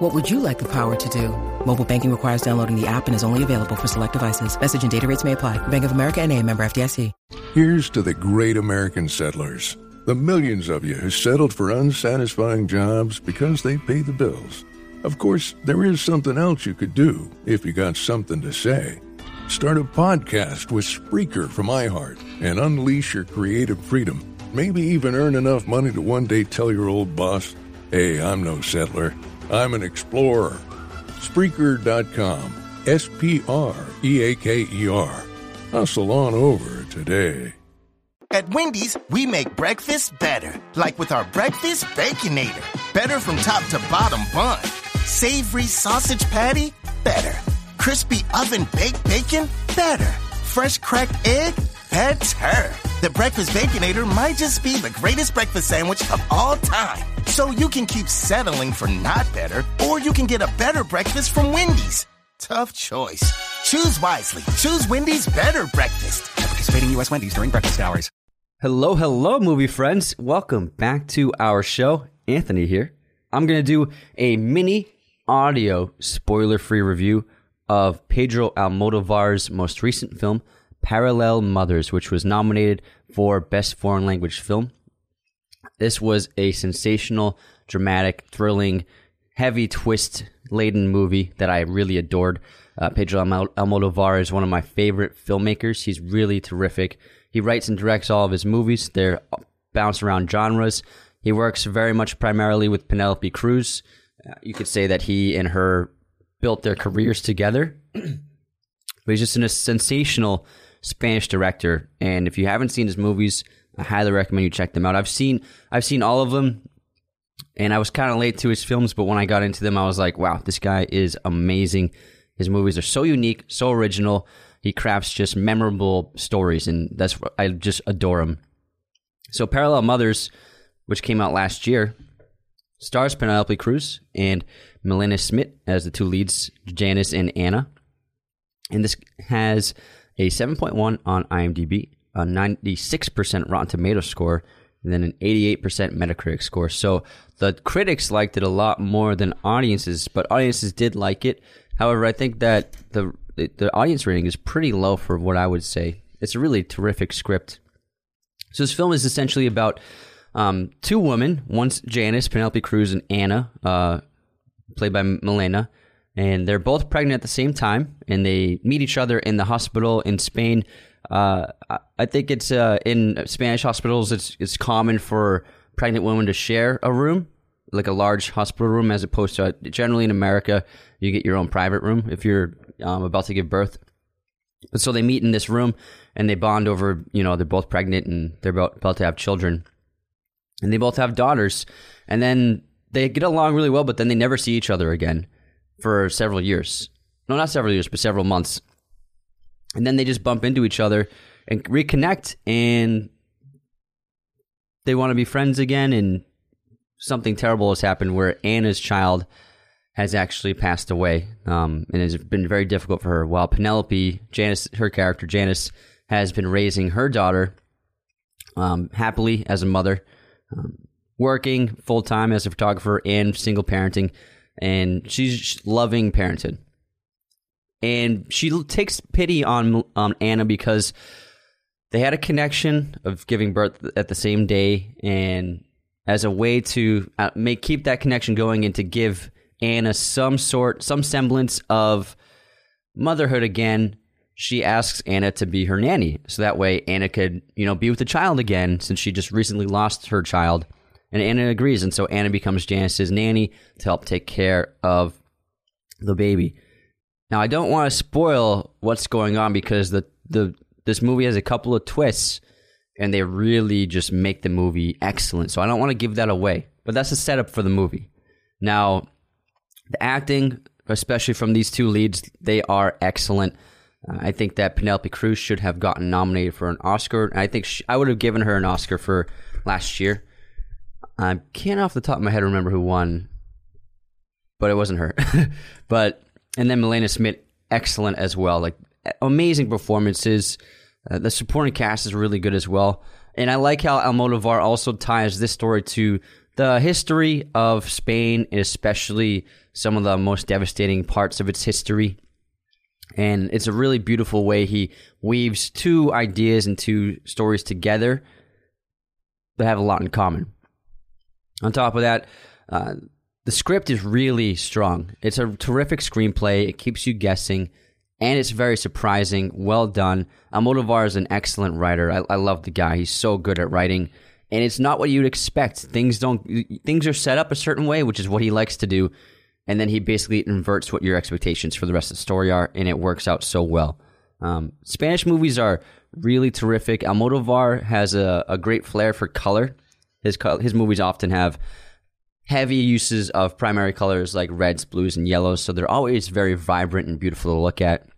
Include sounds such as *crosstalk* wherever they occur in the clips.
What would you like the power to do? Mobile banking requires downloading the app and is only available for select devices. Message and data rates may apply. Bank of America and a member FDIC. Here's to the great American settlers. The millions of you who settled for unsatisfying jobs because they pay the bills. Of course, there is something else you could do if you got something to say. Start a podcast with Spreaker from iHeart and unleash your creative freedom. Maybe even earn enough money to one day tell your old boss, hey, I'm no settler, I'm an explorer. Spreaker.com. S P R E A K E R. Hustle on over today. At Wendy's, we make breakfast better. Like with our Breakfast Baconator. Better from top to bottom bun. Savory sausage patty? Better. Crispy oven baked bacon? Better. Fresh cracked egg? Better. The Breakfast Baconator might just be the greatest breakfast sandwich of all time. So you can keep settling for not better, or you can get a better breakfast from Wendy's. Tough choice. Choose wisely. Choose Wendy's better breakfast. Participating U.S. Wendy's during breakfast hours. Hello, hello, movie friends. Welcome back to our show. Anthony here. I'm going to do a mini audio spoiler free review of Pedro Almodovar's most recent film, Parallel Mothers, which was nominated for Best Foreign Language Film. This was a sensational, dramatic, thrilling, heavy twist laden movie that I really adored. Uh, Pedro Almodovar is one of my favorite filmmakers. He's really terrific. He writes and directs all of his movies. They're bounced around genres. He works very much primarily with Penelope Cruz. Uh, you could say that he and her built their careers together. *clears throat* but he's just in a sensational Spanish director, and if you haven't seen his movies, I highly recommend you check them out. I've seen I've seen all of them, and I was kind of late to his films, but when I got into them, I was like, wow, this guy is amazing. His movies are so unique, so original. He crafts just memorable stories, and that's I just adore him. So, Parallel Mothers, which came out last year, stars Penelope Cruz and Milena Smit as the two leads, Janis and Anna. And this has a 7.1 on IMDb, a 96% Rotten Tomato score, and then an 88% Metacritic score. So the critics liked it a lot more than audiences, but audiences did like it. However, I think that the the audience rating is pretty low for what I would say. It's a really terrific script. So this film is essentially about um, two women. One's Janis, Penelope Cruz, and Anna, uh, played by Milena and they're both pregnant at the same time, and they meet each other in the hospital in Spain. Uh, I think it's uh, in Spanish hospitals. It's it's common for pregnant women to share a room, like a large hospital room, as opposed to uh, generally in America, you get your own private room if you're um, about to give birth. So they meet in this room and they bond over, you know, they're both pregnant and they're about, about to have children, and they both have daughters, and then they get along really well, but then they never see each other again for several years. No, not several years, but several months. And then they just bump into each other and reconnect, and they want to be friends again. And something terrible has happened where Anna's child has actually passed away, um, and it's been very difficult for her. While Penelope, Janis, her character Janis, has been raising her daughter um, happily as a mother, um, working full time as a photographer and single parenting and she's loving parenthood. And she takes pity on Anna because they had a connection of giving birth at the same day, and as a way to uh, make keep that connection going and to give Anna some sort, some semblance of motherhood again, she asks Anna to be her nanny, so that way Anna could, you know, be with the child again, since she just recently lost her child. And Anna agrees. And so Anna becomes Janis's nanny to help take care of the baby. Now, I don't want to spoil what's going on because the, the this movie has a couple of twists and they really just make the movie excellent. So I don't want to give that away, but that's the setup for the movie. Now, the acting, especially from these two leads, they are excellent. Uh, I think that Penelope Cruz should have gotten nominated for an Oscar. I think she, I would have given her an Oscar for last year. I can't off the top of my head remember who won, but it wasn't her. *laughs* but and then Milena Smit, excellent as well. Like amazing performances. Uh, the supporting cast is really good as well. And I like how Almodovar also ties this story to the history of Spain, and especially some of the most devastating parts of its history. And it's a really beautiful way he weaves two ideas and two stories together that have a lot in common. On top of that, uh, the script is really strong. It's a terrific screenplay. It keeps you guessing and it's very surprising. Well done. Almodovar is an excellent writer. I, I love the guy. He's so good at writing, and it's not what you'd expect. Things don't things are set up a certain way, which is what he likes to do, and then he basically inverts what your expectations for the rest of the story are, and it works out so well. Um, Spanish movies are really terrific. Almodovar has a, a great flair for color. His his movies often have heavy uses of primary colors like reds, blues, and yellows, so they're always very vibrant and beautiful to look at.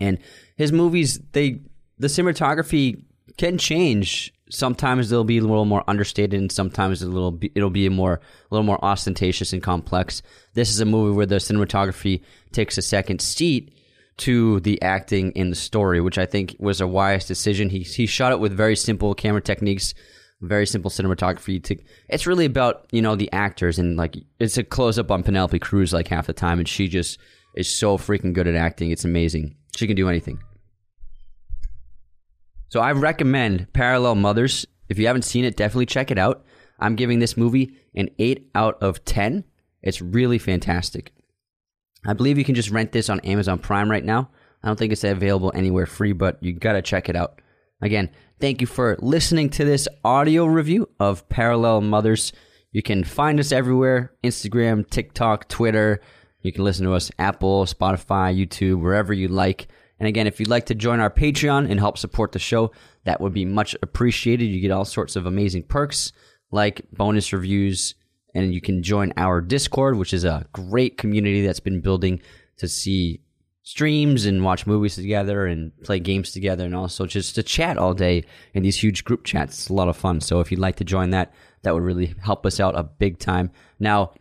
And his movies, they the cinematography can change. Sometimes they'll be a little more understated, and sometimes a little it'll be a more a little more ostentatious and complex. This is a movie where the cinematography takes a second seat to the acting in the story, which I think was a wise decision. He he shot it with very simple camera techniques, very simple cinematography. To it's really about you know the actors and like it's a close up on Penelope Cruz like half the time, and she just is so freaking good at acting. It's amazing. She can do anything. So I recommend Parallel Mothers. If you haven't seen it, definitely check it out. I'm giving this movie an 8 out of 10. It's really fantastic. I believe you can just rent this on Amazon Prime right now. I don't think it's available anywhere free, but you got to check it out. Again, thank you for listening to this audio review of Parallel Mothers. You can find us everywhere Instagram, TikTok, Twitter. You can listen to us Apple, Spotify, YouTube, wherever you like. And again, if you'd like to join our Patreon and help support the show, that would be much appreciated. You get all sorts of amazing perks like bonus reviews, and you can join our Discord, which is a great community that's been building to see streams and watch movies together and play games together and also just to chat all day in these huge group chats. It's a lot of fun. So if you'd like to join that, that would really help us out a big time. Now,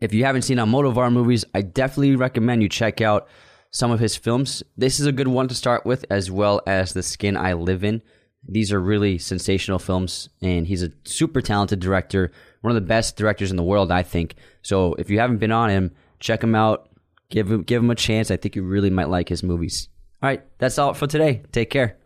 if you haven't seen Almodovar movies, I definitely recommend you check out some of his films. This is a good one to start with, as well as The Skin I Live In. These are really sensational films, and he's a super talented director, one of the best directors in the world, I think. So if you haven't been on him, check him out. Give him, give him a chance. I think you really might like his movies. All right, that's all for today. Take care.